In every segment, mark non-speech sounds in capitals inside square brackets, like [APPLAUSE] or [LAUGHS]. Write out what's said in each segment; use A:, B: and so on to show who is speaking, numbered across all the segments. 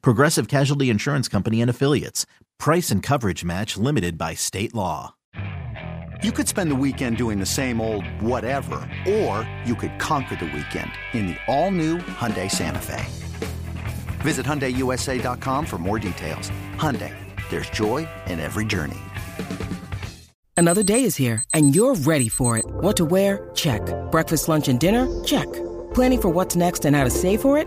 A: Progressive Casualty Insurance Company and Affiliates. Price and coverage match limited by state law.
B: You could spend the weekend doing the same old whatever, or you could conquer the weekend in the all-new Hyundai Santa Fe. Visit HyundaiUSA.com for more details. Hyundai, there's joy in every journey.
C: Another day is here, and you're ready for it. What to wear? Check. Breakfast, lunch, and dinner? Check. Planning for what's next and how to save for it?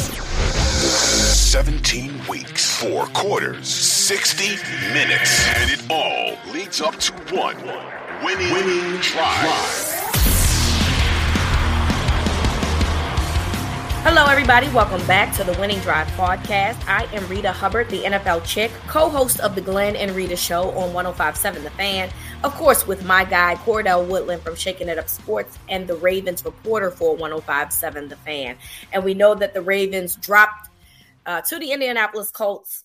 D: 17 weeks, four quarters, 60 minutes, and it all leads up to one winning, winning drive.
E: Hello, everybody. Welcome back to the Winning Drive podcast. I am Reeta Hubbard, the NFL chick, co host of the Glenn and Reeta show on 1057 The Fan. Of course, with my guy, Cordell Woodland from Shaking It Up Sports and the Ravens reporter for 1057 The Fan. And we know that the Ravens dropped uh, to the Indianapolis Colts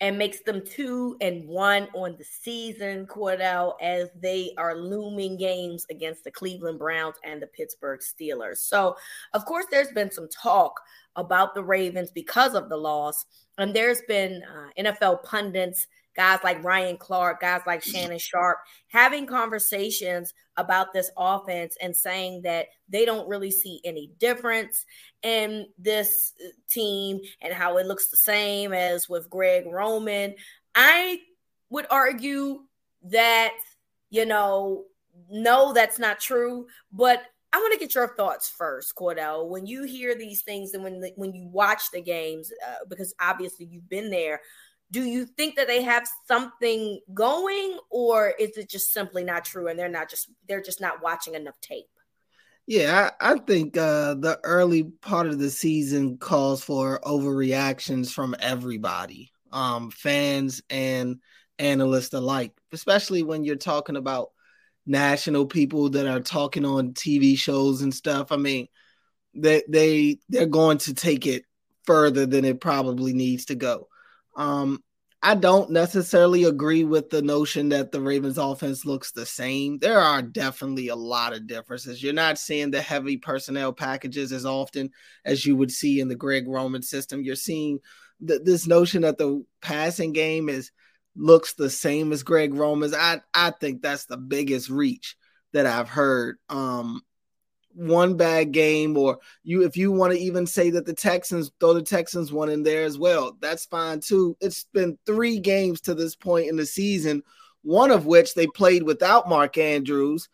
E: and makes them two and one on the season, Cordell, as they are looming games against the Cleveland Browns and the Pittsburgh Steelers. So, of course, there's been some talk about the Ravens because of the loss, and there's been uh, NFL pundits guys like Ryan Clark, guys like Shannon Sharpe, having conversations about this offense and saying that they don't really see any difference in this team and how it looks the same as with Greg Roman. I would argue that, you know, no, that's not true, but I want to get your thoughts first, Cordell. When you hear these things and when when you watch the games, uh, because obviously you've been there, do you think that they have something going or is it just simply not true and they're not just they're just not watching enough tape?
F: Yeah i, I think uh, the early part of the season calls for overreactions from everybody um, fans and analysts alike especially when you're talking about national people that are talking on tv shows and stuff. I mean they they they're going to take it further than it probably needs to go um, I don't necessarily agree with the notion that the Ravens offense looks the same. There are definitely a lot of differences. You're not seeing the heavy personnel packages as often as you would see in the Greg Roman system. You're seeing th- this notion that the passing game is looks the same as Greg Roman's. I I think that's the biggest reach that I've heard. Um, one bad game, or you if you want to even say that the Texans throw the Texans one in there as well, that's fine too. It's been three games to this point in the season, one of which they played without Mark Andrews,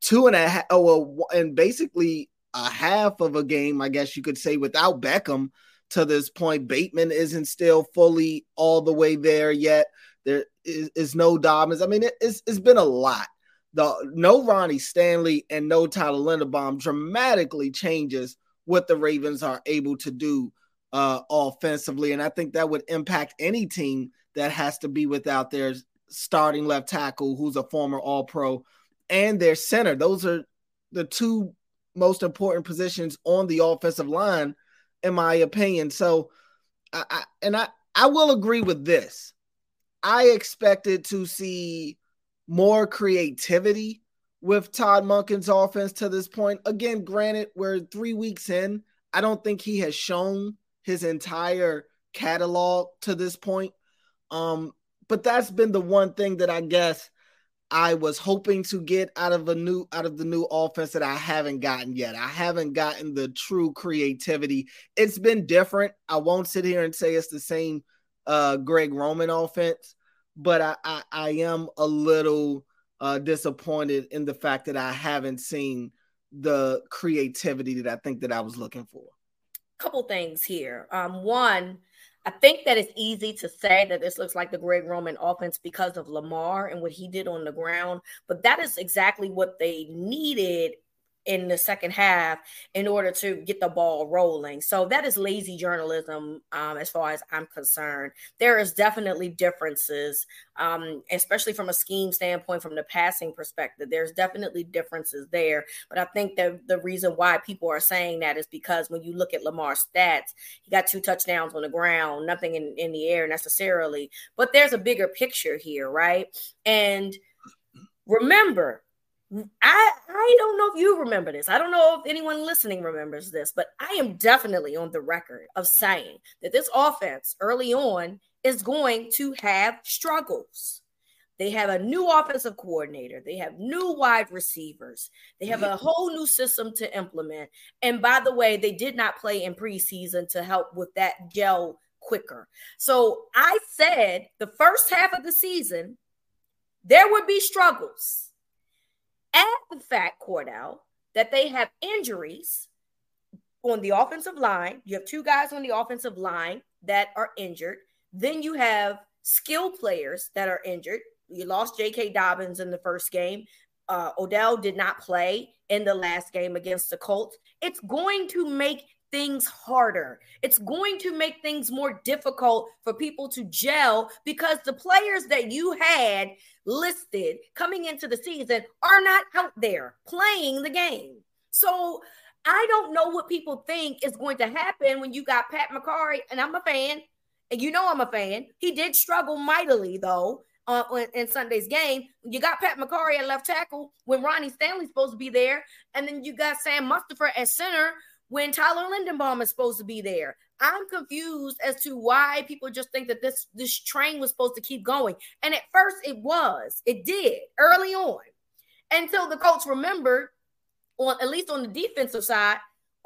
F: two and a half, oh, and basically a half of a game, I guess you could say, without Beckham to this point. Bateman isn't still fully all the way there yet. There is, is no Dobbins. I mean, it, it's, it's been a lot the no Ronnie Stanley and no Tyler Linderbaum dramatically changes what the Ravens are able to do uh, offensively, and I think that would impact any team that has to be without their starting left tackle, who's a former All Pro, and their center. Those are the two most important positions on the offensive line, in my opinion. So, I, I and I I will agree with this. I expected to see more creativity with Todd Monken's offense to this point. Again, granted, we're three weeks in. I don't think he has shown his entire catalog to this point. Um, but that's been the one thing that I guess I was hoping to get out of a new out of the new offense that I haven't gotten yet. I haven't gotten the true creativity. It's been different. I won't sit here and say it's the same uh Greg Roman offense, but I, I, I am a little uh, disappointed in the fact that I haven't seen the creativity that I think that I was looking for.
E: Couple things here. Um, one, I think that it's easy to say that this looks like the Greg Roman offense because of Lamar and what he did on the ground, but that is exactly what they needed in the second half in order to get the ball rolling. So that is lazy journalism um, as far as I'm concerned. There is definitely differences, um, especially from a scheme standpoint, from the passing perspective. There's definitely differences there. But I think that the reason why people are saying that is because when you look at Lamar's stats, he got two touchdowns on the ground, nothing in, in the air necessarily. But there's a bigger picture here, right? And remember, I I don't know if you remember this. I don't know if anyone listening remembers this, but I am definitely on the record of saying that this offense early on is going to have struggles. They have a new offensive coordinator. They have new wide receivers. They have a whole new system to implement. And by the way, they did not play in preseason to help with that gel quicker. So I said the first half of the season, there would be struggles the fact, Cordell, that they have injuries on the offensive line. You have two guys on the offensive line that are injured. Then you have skill players that are injured. You lost J.K. Dobbins in the first game. Uh, Odell did not play in the last game against the Colts. It's going to make things harder. It's going to make things more difficult for people to gel because the players that you had listed coming into the season are not out there playing the game. So I don't know what people think is going to happen when you got Pat Mekari, and I'm a fan, and you know I'm a fan. He did struggle mightily though. Uh, in Sunday's game, you got Pat Mekari at left tackle when Ronnie Stanley's supposed to be there, and then you got Sam Mustipher at center when Tyler Linderbaum is supposed to be there. I'm confused as to why people just think that this this train was supposed to keep going. And at first it was. It did early on. Until the coach remembered on at least on the defensive side,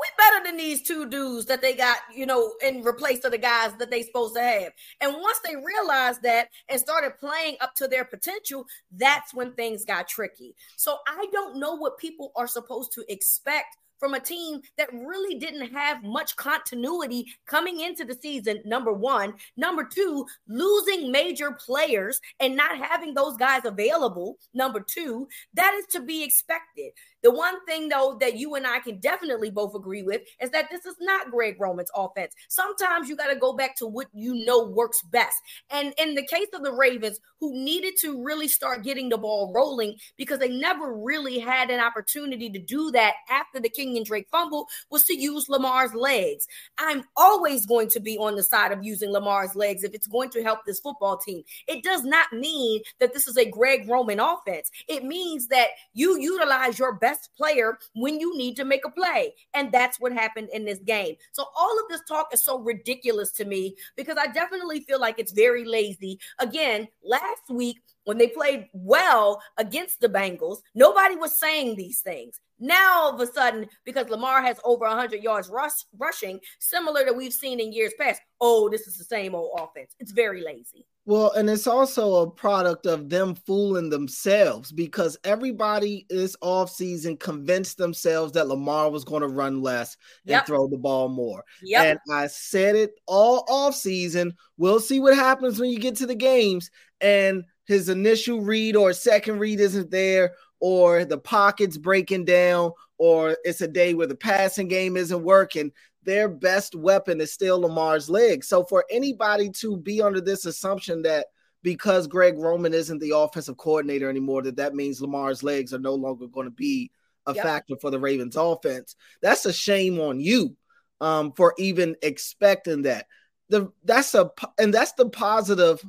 E: we better than these two dudes that they got, you know, in replace of the guys that they supposed to have. And once they realized that and started playing up to their potential, that's when things got tricky. So I don't know what people are supposed to expect from a team that really didn't have much continuity coming into the season. Number one. Number two, losing major players and not having those guys available. Number two, that is to be expected. The one thing, though, that you and I can definitely both agree with is that this is not Greg Roman's offense. Sometimes you got to go back to what you know works best. And in the case of the Ravens, who needed to really start getting the ball rolling because they never really had an opportunity to do that after the Kenyan Drake fumble, was to use Lamar's legs. I'm always going to be on the side of using Lamar's legs if it's going to help this football team. It does not mean that this is a Greg Roman offense. It means that you utilize your best player when you need to make a play. And that's what happened in this game. So all of this talk is so ridiculous to me because I definitely feel like it's very lazy. Again, last week when they played well against the Bengals, nobody was saying these things. Now, all of a sudden, because Lamar has over 100 yards rush, rushing, similar to we've seen in years past, oh, this is the same old offense. It's very lazy.
F: Well, and it's also a product of them fooling themselves because everybody this offseason convinced themselves that Lamar was going to run less and throw the ball more. Yep. And I said it all offseason. We'll see what happens when you get to the games. And his initial read or second read isn't there, or the pocket's breaking down, or it's a day where the passing game isn't working, their best weapon is still Lamar's legs. So for anybody to be under this assumption that because Greg Roman isn't the offensive coordinator anymore, that that means Lamar's legs are no longer going to be a yep. factor for the Ravens offense. That's a shame on you um, for even expecting that. The that's a and that's the positive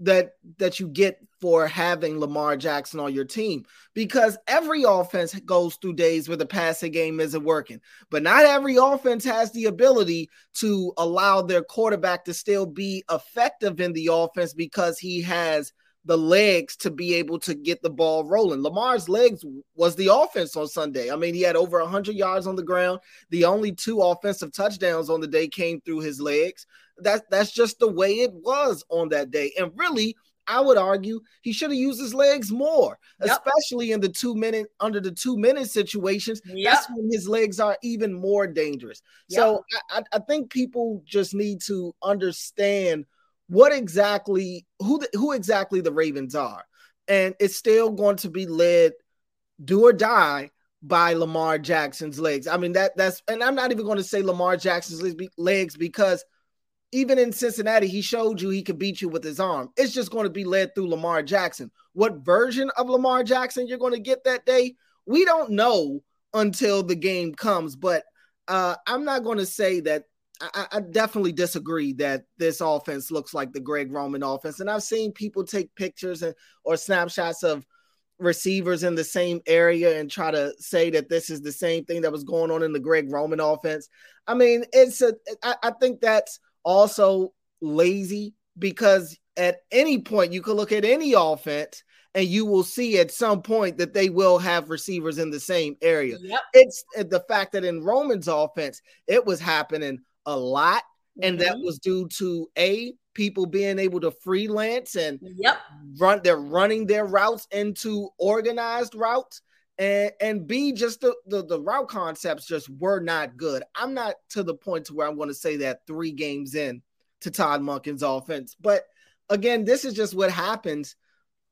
F: that that you get for having Lamar Jackson on your team because every offense goes through days where the passing game isn't working, but not every offense has the ability to allow their quarterback to still be effective in the offense because he has the legs to be able to get the ball rolling. Lamar's legs was the offense on Sunday. I mean, he had over 100 yards on the ground. The only two offensive touchdowns on the day came through his legs. That that's just the way it was on that day. And really, I would argue he should have used his legs more, yep. especially in the two minute under the two minute situations. Yep. That's when his legs are even more dangerous. Yep. So I, I think people just need to understand what exactly who the, who exactly the Ravens are, and it's still going to be led do or die by Lamar Jackson's legs. I mean that that's and I'm not even going to say Lamar Jackson's legs because even in Cincinnati, he showed you he could beat you with his arm. It's just going to be led through Lamar Jackson. What version of Lamar Jackson you're going to get that day, we don't know until the game comes. But uh, I'm not going to say that. I, I definitely disagree that this offense looks like the Greg Roman offense. And I've seen people take pictures and, or snapshots of receivers in the same area and try to say that this is the same thing that was going on in the Greg Roman offense. I mean, it's a. I, I think that's also lazy because at any point you could look at any offense and you will see at some point that they will have receivers in the same area. Yep. It's uh, the fact that in Roman's offense, it was happening a lot. Mm-hmm. And that mm-hmm. was due to a people being able to freelance and
E: yep.
F: run they're running their routes into organized routes and and B, just the, the, the route concepts just were not good. I'm not to the point to where I'm going to say that three games in to Todd Monken's offense, but again, this is just what happens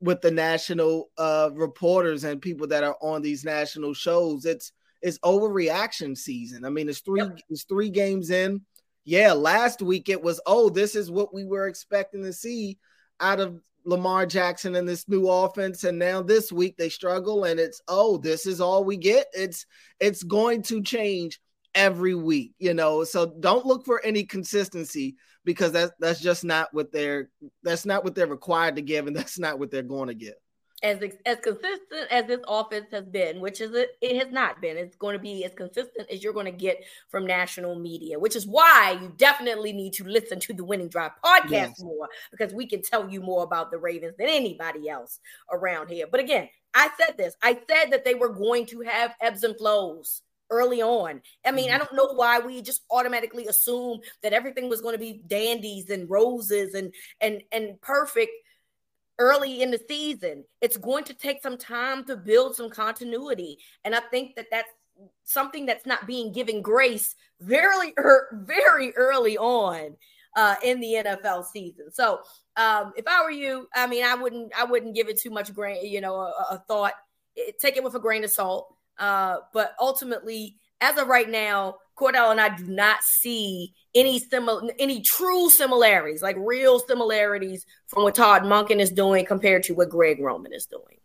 F: with the national uh, reporters and people that are on these national shows. It's it's overreaction season. I mean, it's three yep. it's three games in. Yeah, last week it was oh, this is what we were expecting to see out of Lamar Jackson and this new offense and now this week they struggle and it's oh this is all we get. It's it's going to change every week you know? So don't look for any consistency because that's that's just not what they're that's not what they're required to give and [LAUGHS] that's not what they're going to give
E: as as consistent as this offense has been, which is it, it has not been. It's going to be as consistent as you're going to get from national media, which is why you definitely need to listen to the Winning Drive podcast yes. more because we can tell you more about the Ravens than anybody else around here. But again, I said this. I said that they were going to have ebbs and flows early on. I mean, mm-hmm. I don't know why we just automatically assume that everything was going to be dandies and roses and and and perfect early in the season. It's going to take some time to build some continuity. And I think that that's something that's not being given grace very, [LAUGHS] er, very early on uh, in the NFL season. So um, if I were you, I mean, I wouldn't, I wouldn't give it too much grain, you know, a, a thought. It, take it with a grain of salt. Uh, but ultimately, as of right now, Cordell and I do not see any similar, any true similarities, like real similarities from what Todd Monken is doing compared to what Greg Roman is doing.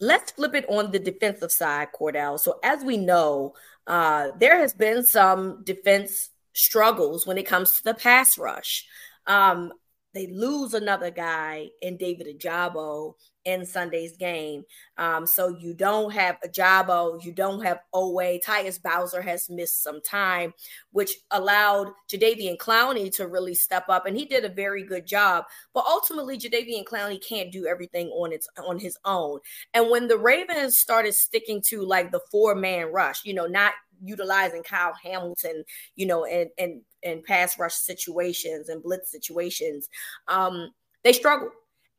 E: Let's flip it on the defensive side, Cordell. So as we know, uh, there has been some defense struggles when it comes to the pass rush. Um, they lose another guy in David Ojabo in Sunday's game. Um, so you don't have Ojabo, you don't have Oweh. Tyus Bowser has missed some time, which allowed Jadeveon Clowney to really step up, and he did a very good job. But ultimately, Jadeveon Clowney can't do everything on its on his own. And when the Ravens started sticking to like the four man rush, you know, not utilizing Kyle Hamilton, you know, and and and pass rush situations and blitz situations, um, they struggled.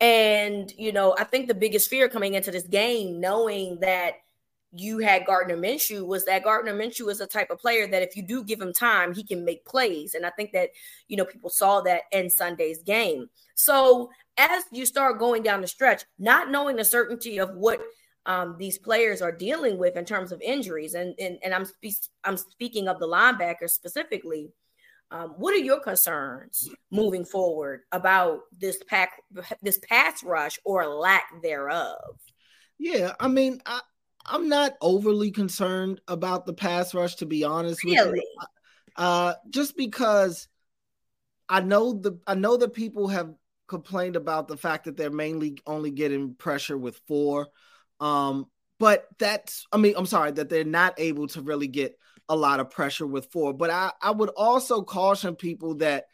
E: And you know, I think the biggest fear coming into this game, knowing that you had Gardner Minshew, was that Gardner Minshew is a type of player that if you do give him time, he can make plays. And I think that you know people saw that in Sunday's game. So as you start going down the stretch, not knowing the certainty of what um, these players are dealing with in terms of injuries, and and, and I'm spe- I'm speaking of the linebackers specifically. Um, what are your concerns moving forward about this pack, this pass rush or lack thereof?
F: Yeah, I mean, I, I'm not overly concerned about the pass rush, to be honest
E: really? with
F: you. Uh, just because I know the I know that people have complained about the fact that they're mainly only getting pressure with four. Um, but that's, I mean, I'm sorry that they're not able to really get a lot of pressure with four. But I, I would also caution people that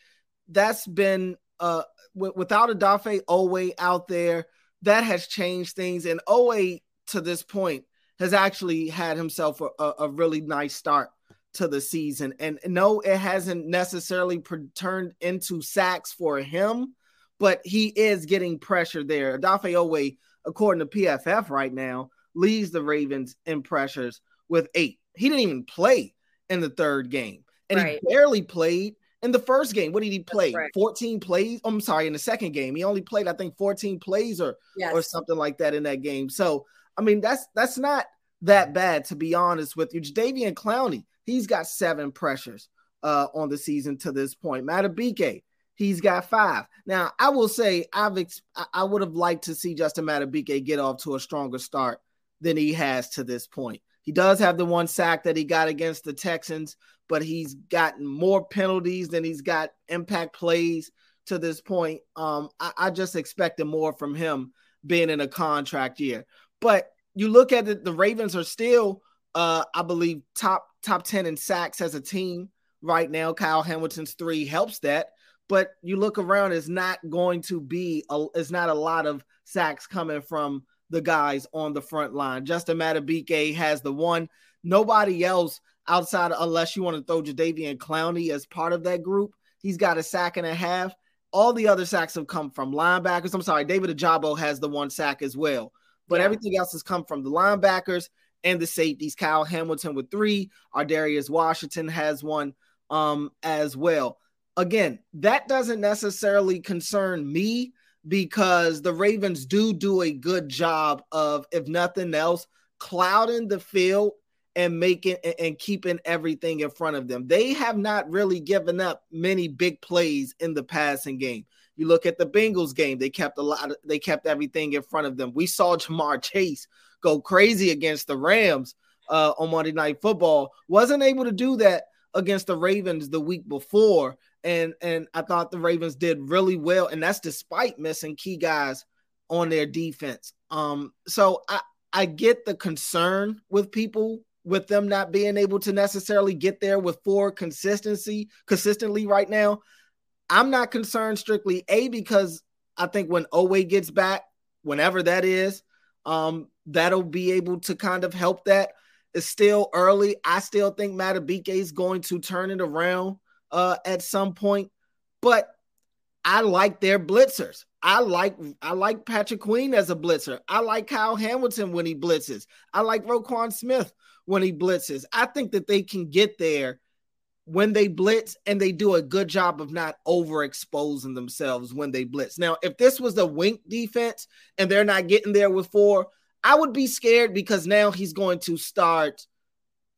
F: that's been uh w- without Odafe Oweh out there, that has changed things. And Oweh to this point has actually had himself a, a really nice start to the season. And no, it hasn't necessarily turned into sacks for him, but he is getting pressure there. Odafe Oweh, according to PFF right now, leads the Ravens in pressures with eight. He didn't even play in the third game, and right. he barely played in the first game. What did he play? 14 plays. I'm sorry, in the second game, he only played, I think, 14 plays or yes. or something like that in that game. So, I mean, that's that's not that bad to be honest with you. Jadeveon Clowney, he's got seven pressures uh, on the season to this point. Madubuike, he's got five. Now, I will say I've ex- I would have liked to see Justin Madubuike get off to a stronger start than he has to this point. He does have the one sack that he got against the Texans, but he's gotten more penalties than he's got impact plays to this point. Um, I, I just expected more from him being in a contract year. But you look at it, the Ravens are still, uh, I believe, top top 10 in sacks as a team right now. Kyle Hamilton's three helps that. But you look around, it's not going to be, a, it's not a lot of sacks coming from the guys on the front line. Justin Madubuike has the one. Nobody else outside, unless you want to throw Jadeveon Clowney as part of that group, he's got a sack and a half. All the other sacks have come from linebackers. I'm sorry, David Ojabo has the one sack as well, but yeah. everything else has come from the linebackers and the safeties. Kyle Hamilton with three. Ar'Darius Washington has one um, as well. Again, that doesn't necessarily concern me because the Ravens do do a good job of, if nothing else, clouding the field and making and keeping everything in front of them. They have not really given up many big plays in the passing game. You look at the Bengals game, they kept a lot of, they kept everything in front of them. We saw Ja'Marr Chase go crazy against the Rams uh, on Monday Night Football. Wasn't able to do that against the Ravens the week before and and I thought the Ravens did really well, and that's despite missing key guys on their defense. Um, so I I get the concern with people with them not being able to necessarily get there with four consistency consistently right now. I'm not concerned strictly a because I think when Oweh gets back, whenever that is, um, that'll be able to kind of help that. It's still early. I still think Madubuike is going to turn it around uh, at some point, but I like their blitzers. I like I like Patrick Queen as a blitzer. I like Kyle Hamilton when he blitzes. I like Roquan Smith when he blitzes. I think that they can get there when they blitz and they do a good job of not overexposing themselves when they blitz. Now, if this was a wink defense and they're not getting there with four, I would be scared because now he's going to start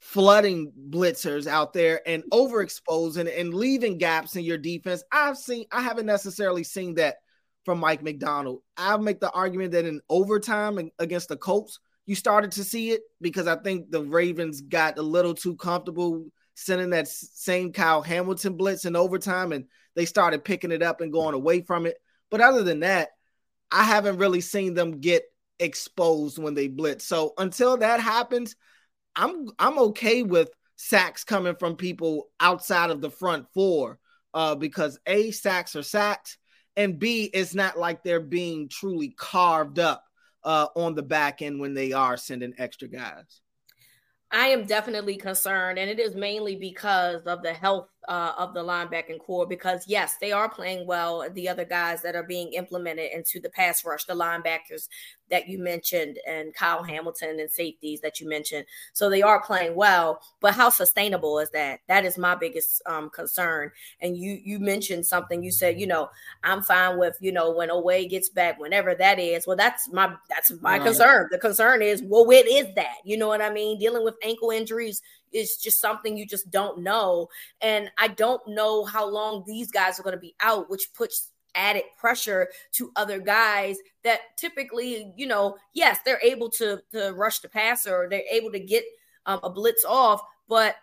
F: flooding blitzers out there and overexposing and leaving gaps in your defense. I've seen I haven't necessarily seen that from Mike Macdonald. I'll make the argument that in overtime against the Colts, you started to see it because I think the Ravens got a little too comfortable sending that same Kyle Hamilton blitz in overtime and they started picking it up and going away from it. But other than that, I haven't really seen them get exposed when they blitz. So until that happens, I'm I'm okay with sacks coming from people outside of the front four uh, because a sacks are sacks and b it's not like they're being truly carved up uh, on the back end when they are sending extra guys.
E: I am definitely concerned, and it is mainly because of the health uh, of the linebacking corps. Because yes, they are playing well. The other guys that are being implemented into the pass rush, the linebackers, that you mentioned and Kyle Hamilton and safeties that you mentioned. So they are playing well, but how sustainable is that? That is my biggest um, concern. And you you mentioned something. You said, you know, I'm fine with you know when Oweh gets back, whenever that is. Well, that's my that's my right. concern. The concern is, well, when is that? You know what I mean? Dealing with ankle injuries is just something you just don't know. And I don't know how long these guys are going to be out, which puts added pressure to other guys that typically, you know, yes, they're able to to rush the passer or they're able to get um, a blitz off, but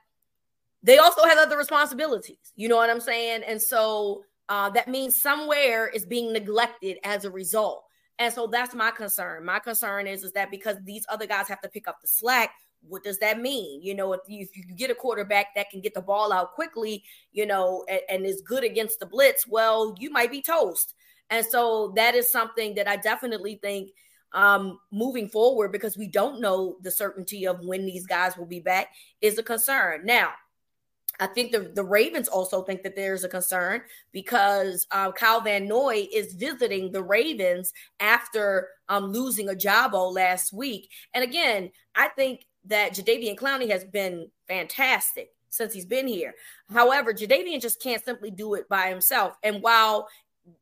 E: they also have other responsibilities. You know what I'm saying? And so uh, that means somewhere is being neglected as a result. And so that's my concern. My concern is is that because these other guys have to pick up the slack, what does that mean? You know, if you, if you get a quarterback that can get the ball out quickly, you know, and, and is good against the blitz, well, you might be toast. And so that is something that I definitely think um, moving forward, because we don't know the certainty of when these guys will be back, is a concern. Now, I think the, the Ravens also think that there's a concern because uh, Kyle Van Noy is visiting the Ravens after um, losing Ojabo last week. And again, I think that Jadeveon Clowney has been fantastic since he's been here. However, Jadeveon just can't simply do it by himself. And while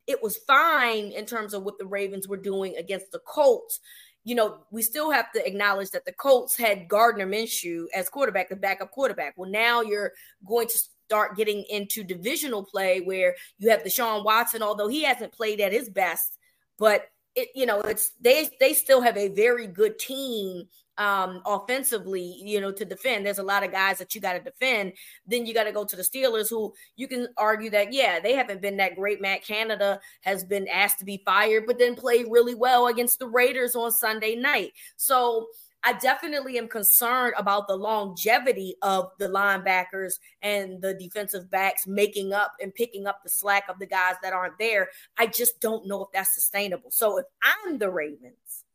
E: it was fine in terms of what the Ravens were doing against the Colts, you know, we still have to acknowledge that the Colts had Gardner Minshew as quarterback, the backup quarterback. Well, now you're going to start getting into divisional play where you have Deshaun Watson, although he hasn't played at his best, but it, you know, it's they they still have a very good team um, offensively, you know, to defend. There's a lot of guys that you got to defend. Then you got to go to the Steelers, who you can argue that, yeah, they haven't been that great. Matt Canada has been asked to be fired, but then played really well against the Raiders on Sunday night. So I definitely am concerned about the longevity of the linebackers and the defensive backs making up and picking up the slack of the guys that aren't there. I just don't know if that's sustainable. So if I'm the Ravens,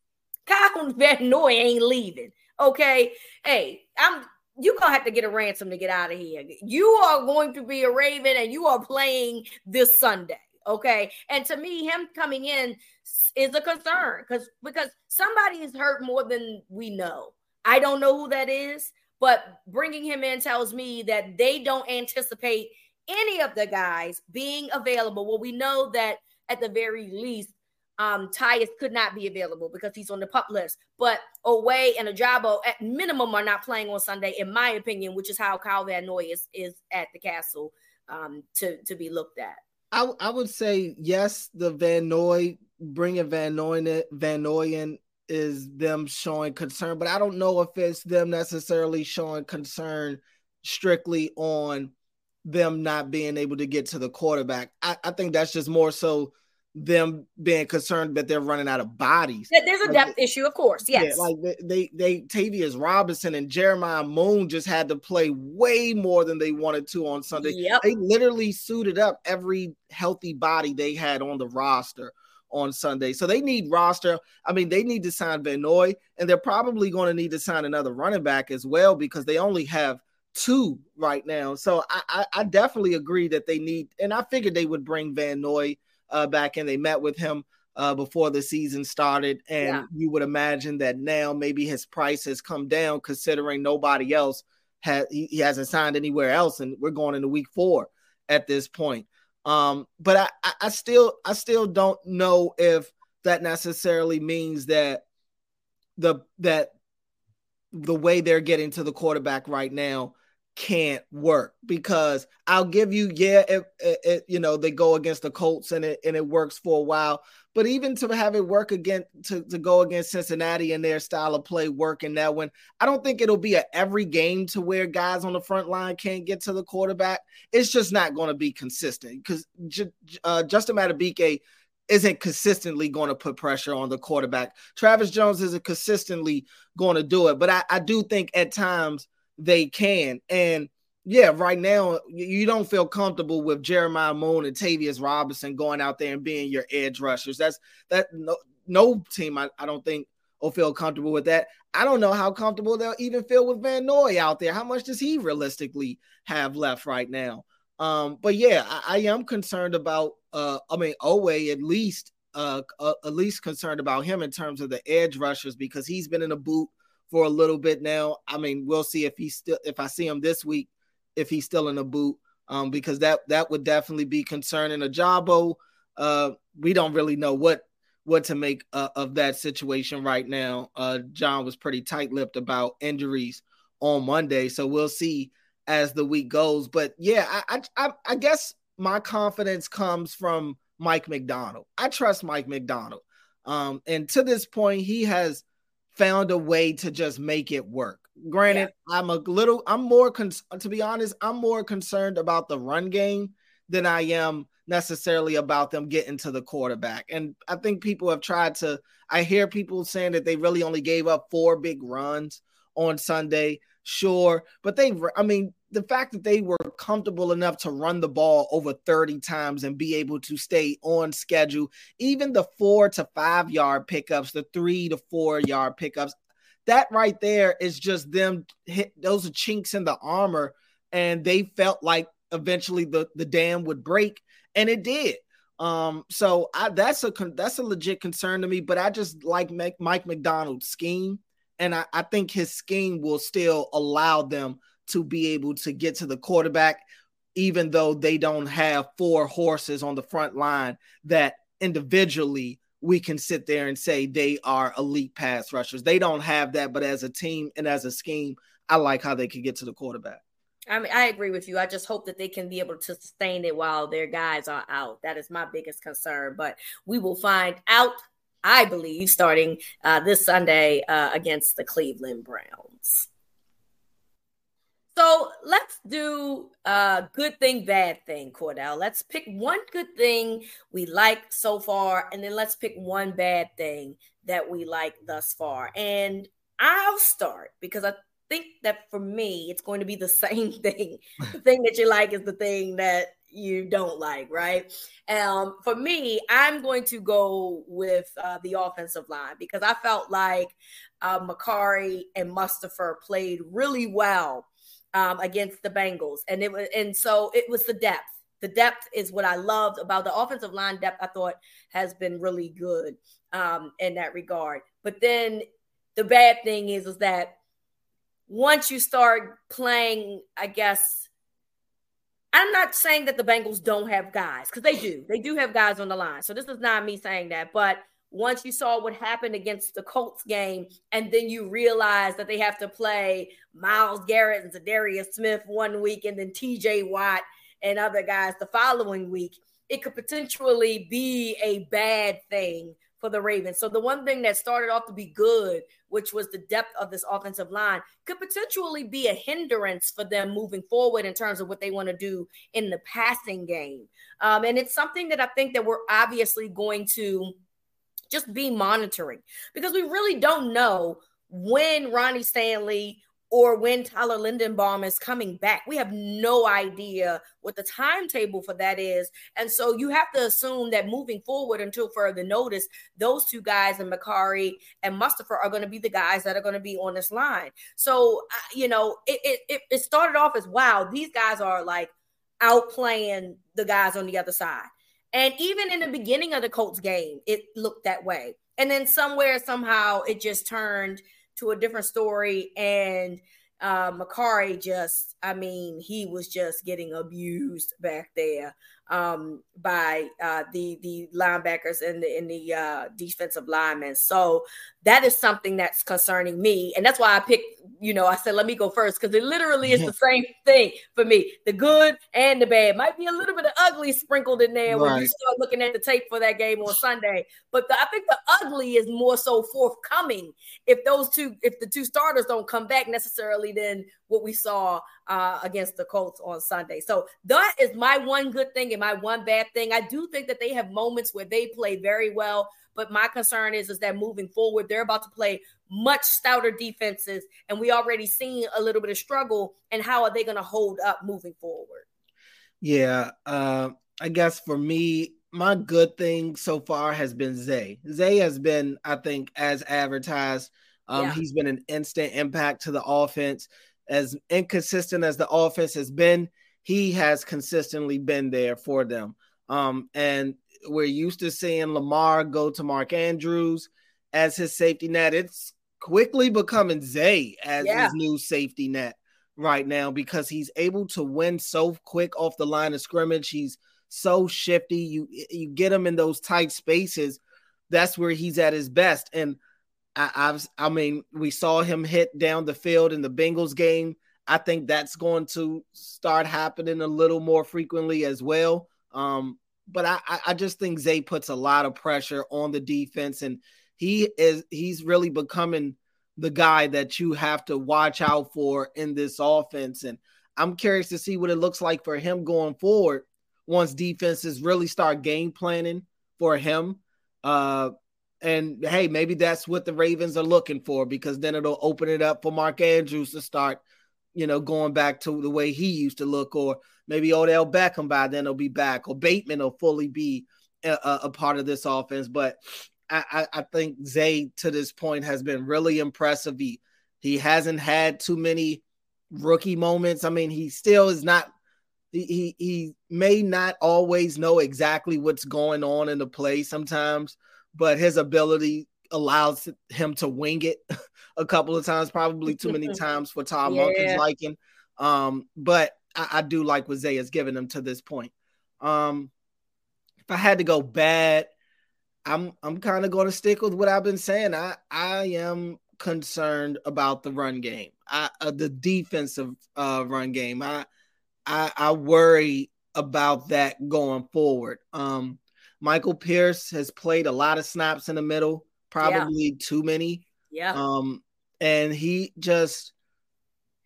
E: Kyle Van ain't leaving. Okay. Hey, I'm you gonna have to get a ransom to get out of here. You are going to be a Raven and you are playing this Sunday. Okay. And to me, him coming in is a concern because because somebody is hurt more than we know. I don't know who that is, but bringing him in tells me that they don't anticipate any of the guys being available. Well, we know that at the very least, um, Tyus could not be available because he's on the pup list. But Oweh and Ojabo at minimum are not playing on Sunday, in my opinion, which is how Kyle Van Noy is, is at the castle um, to, to be looked at.
F: I, I would say yes, the Van Noy bringing Van Noy Van Noy in is them showing concern, but I don't know if it's them necessarily showing concern strictly on them not being able to get to the quarterback. I, I think that's just more so them being concerned that they're running out of bodies.
E: There's a depth like, issue, of course. Yes.
F: Yeah, like they, they, they, Tavius Robinson and Jeremiah Moon just had to play way more than they wanted to on Sunday.
E: Yep.
F: They literally suited up every healthy body they had on the roster on Sunday. So they need roster. I mean, they need to sign Van Noy, and they're probably going to need to sign another running back as well because they only have two right now. So I, I, I definitely agree that they need, and I figured they would bring Van Noy uh, back and they met with him uh, before the season started. And yeah. you would imagine that now maybe his price has come down considering nobody else has he, he hasn't signed anywhere else, and we're going into week four at this point. Um, but I, I, I still I still don't know if that necessarily means that the that the way they're getting to the quarterback right now can't work because I'll give you, yeah, it, it, it, you know, they go against the Colts and it and it works for a while. But even to have it work again to, to go against Cincinnati and their style of play work in that one, I don't think it'll be a every game to where guys on the front line can't get to the quarterback. It's just not going to be consistent because uh, Justin Madubuike isn't consistently going to put pressure on the quarterback. Travis Jones isn't consistently going to do it, but I, I do think at times they can. And yeah, right now you don't feel comfortable with Jeremiah Moon and Tavius Robinson going out there and being your edge rushers. That's that no, no team I, I don't think will feel comfortable with that. I don't know how comfortable they'll even feel with Van Noy out there. How much does he realistically have left right now? Um, but yeah, I, I am concerned about uh I mean Oweh at least uh, uh at least concerned about him in terms of the edge rushers because he's been in a boot for a little bit now. I mean, we'll see if he's still if I see him this week, if he's still in the boot, um, because that that would definitely be concerning. Ojabo, uh, we don't really know what what to make uh, of that situation right now. Uh, John was pretty tight-lipped about injuries on Monday, so we'll see as the week goes. But yeah, I I, I guess my confidence comes from Mike Macdonald. I trust Mike Macdonald. Um, and to this point, he has found a way to just make it work. Granted, yeah. I'm a little, I'm more, con- to be honest, I'm more concerned about the run game than I am necessarily about them getting to the quarterback. And I think people have tried to, I hear people saying that they really only gave up four big runs on Sunday. Sure. But they, I mean, the fact that they were comfortable enough to run the ball over 30 times and be able to stay on schedule, even the four to five yard pickups, the three to four yard pickups, that right there is just them hit those are chinks in the armor and they felt like eventually the, the dam would break, and it did. Um, so I, that's a that's a legit concern to me. But I just like Mike Macdonald's scheme, and I, I think his scheme will still allow them to be able to get to the quarterback, even though they don't have four horses on the front line that individually we can sit there and say they are elite pass rushers. They don't have that, but as a team and as a scheme, I like how they can get to the quarterback.
E: I mean, I agree with you. I just hope that they can be able to sustain it while their guys are out. That is my biggest concern. But we will find out, I believe, starting uh, this Sunday uh, against the Cleveland Browns. So let's do a good thing, bad thing, Cordell. Let's pick one good thing we like so far, and then let's pick one bad thing that we like thus far. And I'll start because I think that for me, it's going to be the [LAUGHS] same thing. the thing that you like is the thing that you don't like, right? Um, for me, I'm going to go with uh, the offensive line because I felt like uh, Mekari and Mustipher played really well um, against the Bengals, and it was and so it was the depth. The depth is what I loved about the offensive line depth. I thought has been really good um, in that regard. But then the bad thing is is that once you start playing, I guess I'm not saying that the Bengals don't have guys because they do. They do have guys on the line. So this is not me saying that, but once you saw what happened against the Colts game, and then you realize that they have to play Myles Garrett and Za'Darius Smith one week, and then TJ Watt and other guys the following week, it could potentially be a bad thing for the Ravens. So the one thing that started off to be good, which was the depth of this offensive line, could potentially be a hindrance for them moving forward in terms of what they want to do in the passing game. Um, and it's something that I think that we're obviously going to just be monitoring because we really don't know when Ronnie Stanley or when Tyler Linderbaum is coming back. We have no idea what the timetable for that is. And so you have to assume that moving forward until further notice, those two guys and Mekari and Mustipher are going to be the guys that are going to be on this line. So, uh, you know, it, it, it started off as wow, these guys are like outplaying the guys on the other side. And even in the beginning of the Colts game, it looked that way. And then somewhere, somehow, it just turned to a different story. And uh, Mekari just, I mean, he was just getting abused back there um, by uh, the the linebackers and the in the uh, defensive linemen. So that is something that's concerning me, and that's why I picked. You know, I said let me go first because it literally is the [LAUGHS] same thing for me. The good and the bad might be a little bit of ugly sprinkled in there right. when you start looking at the tape for that game on Sunday. But the, I think the ugly is more so forthcoming if those two, if the two starters don't come back necessarily, then what we saw uh, against the Colts on Sunday. So that is my one good thing and my one bad thing. I do think that they have moments where they play very well, but my concern is is that moving forward, they're about to play much stouter defenses, and we already seen a little bit of struggle. And how are they going to hold up moving forward?
F: Yeah, uh, I guess for me, my good thing so far has been Zay. Zay has been, I think, as advertised. Um, yeah. He's been an instant impact to the offense as inconsistent as the offense has been, he has consistently been there for them. Um, and we're used to seeing Lamar go to Mark Andrews as his safety net. It's quickly becoming Zay as yeah. his new safety net right now because he's able to win so quick off the line of scrimmage. He's so shifty. You you get him in those tight spaces. That's where he's at his best. And I, I've, I mean, we saw him hit down the field in the Bengals game. I think that's going to start happening a little more frequently as well. Um, but I, I just think Zay puts a lot of pressure on the defense, and he is he's really becoming the guy that you have to watch out for in this offense. And I'm curious to see what it looks like for him going forward once defenses really start game planning for him. Uh, and hey, maybe that's what the Ravens are looking for because then it'll open it up for Mark Andrews to start, you know, going back to the way he used to look, or maybe Odell Beckham by then will be back, or Bateman will fully be a, a part of this offense. But I, I, think Zay to this point has been really impressive. He he hasn't had too many rookie moments. I mean, he still is not he, he he may not always know exactly what's going on in the play sometimes, but his ability allows him to wing it [LAUGHS] a couple of times, probably too many [LAUGHS] times for Todd yeah. Liking. Um, but I, I, do like what Zay has given him to this point. Um, if I had to go bad, I'm I'm kind of going to stick with what I've been saying. I I am concerned about the run game, I, uh, the defensive uh, run game. I, I I worry about that going forward. Um, Michael Pierce has played a lot of snaps in the middle, probably yeah. too many.
E: Yeah.
F: Um, and he just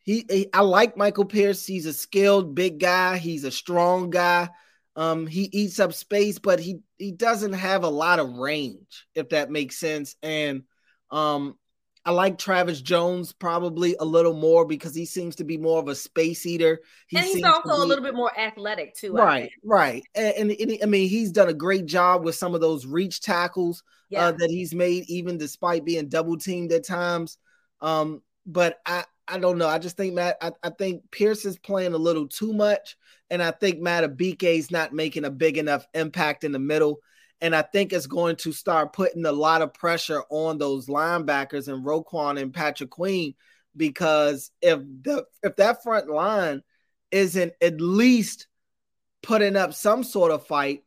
F: he, he, I like Michael Pierce. He's a skilled big guy. He's a strong guy. Um, he eats up space, but he he doesn't have a lot of range, if that makes sense. And um, I like Travis Jones probably a little more because he seems to be more of a space eater.
E: He and he's also be, a little bit more athletic too.
F: Right, right. And, and, and, I mean, he's done a great job with some of those reach tackles uh, yeah. uh, that he's made, even despite being double teamed at times. Um, but I, I don't know. I just think Matt. I, I think Pierce is playing a little too much, and I think Madubuike is not making a big enough impact in the middle. And I think it's going to start putting a lot of pressure on those linebackers and Roquan and Patrick Queen because if the if that front line isn't at least putting up some sort of fight,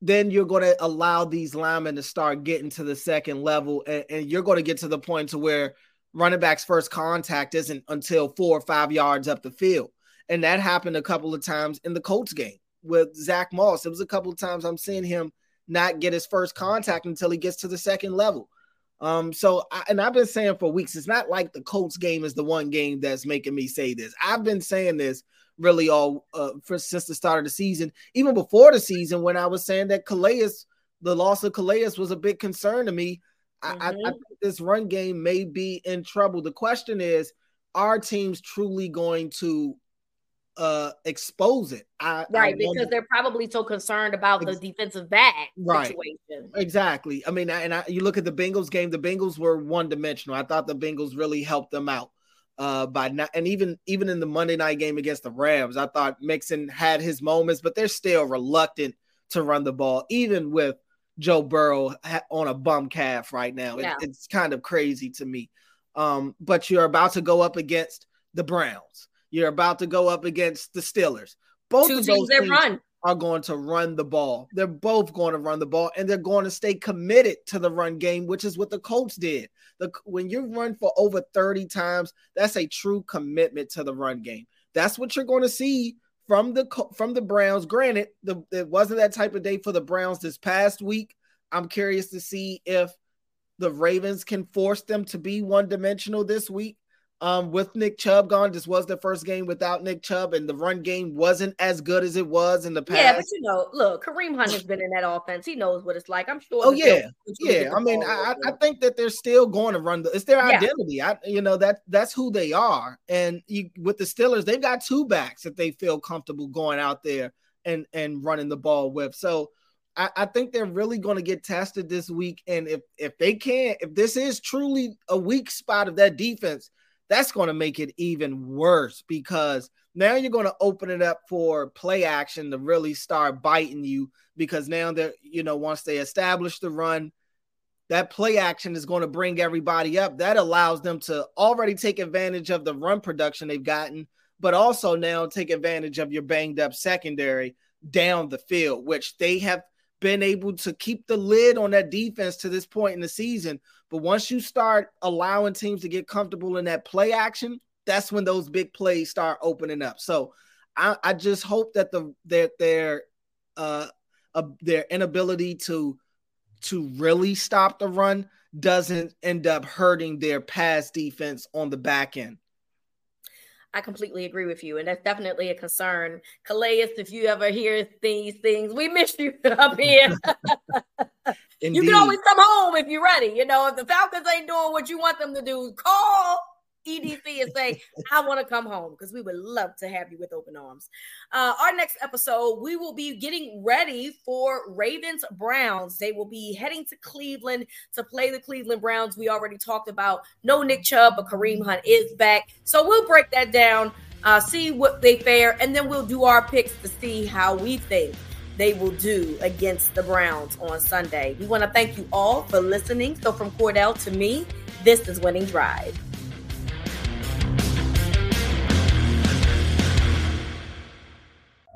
F: then you're going to allow these linemen to start getting to the second level, and, and you're going to get to the point to where running back's first contact isn't until four or five yards up the field. And that happened a couple of times in the Colts game with Zach Moss. It was a couple of times I'm seeing him not get his first contact until he gets to the second level. Um, so I, and I've been saying for weeks, it's not like the Colts game is the one game that's making me say this. I've been saying this really all uh, for since the start of the season, even before the season, when I was saying that Calais, the loss of Calais was a big concern to me. Mm-hmm. I, I, mm-hmm. think this run game may be in trouble. The question is, are teams truly going to uh expose it?
E: I, right, I because they're probably so concerned about the defensive back right. situation.
F: Exactly. I mean, and I, you look at the Bengals game. The Bengals were one dimensional. I thought the Bengals really helped them out uh by not and even even in the Monday night game against the Rams, I thought Mixon had his moments, but they're still reluctant to run the ball, even with Joe Burrow on a bum calf right now. Yeah. It, it's kind of crazy to me. Um, but you're about to go up against the Browns. You're about to go up against the Steelers. Both Two of those teams run. are going to run the ball. They're both going to run the ball, and they're going to stay committed to the run game, which is what the Colts did. The, when you run for over 30 times, that's a true commitment to the run game. That's what you're going to see from the from the Browns. Granted, the, it wasn't that type of day for the Browns this past week. I'm curious to see if the Ravens can force them to be one dimensional this week. Um, with Nick Chubb gone, this was the first game without Nick Chubb, and the run game wasn't as good as it was in the past.
E: Yeah, but you know, look, Kareem Hunt has been in that offense. He knows what it's like. I'm sure.
F: Oh yeah, yeah. I mean, I, I, think that they're still going to run the. It's their yeah. identity. I, you know that that's who they are. And you, with the Steelers, they've got two backs that they feel comfortable going out there and and running the ball with. So I, I think they're really going to get tested this week. And if if they can't, if this is truly a weak spot of that defense that's going to make it even worse because now you're going to open it up for play action to really start biting you because now that you know once they establish the run that play action is going to bring everybody up. That allows them to already take advantage of the run production they've gotten but also now take advantage of your banged up secondary down the field which they have been able to keep the lid on that defense to this point in the season. But once you start allowing teams to get comfortable in that play action, that's when those big plays start opening up. So I, I just hope that the that their uh, uh their inability to to really stop the run doesn't end up hurting their pass defense on the back end.
E: I completely agree with you, and that's definitely a concern. Calais, if you ever hear these things, we miss you [LAUGHS] up here. [LAUGHS] you can always come home if you're ready. You know, if the Falcons ain't doing what you want them to do, call EDC and say, I want to come home because we would love to have you with open arms. Uh, our next episode, we will be getting ready for Ravens Browns. They will be heading to Cleveland to play the Cleveland Browns. We already talked about no Nick Chubb, but Kareem Hunt is back. So we'll break that down, uh, see what they fare, and then we'll do our picks to see how we think they will do against the Browns on Sunday. We want to thank you all for listening. So, from Cordell to me, this is Winning Drive.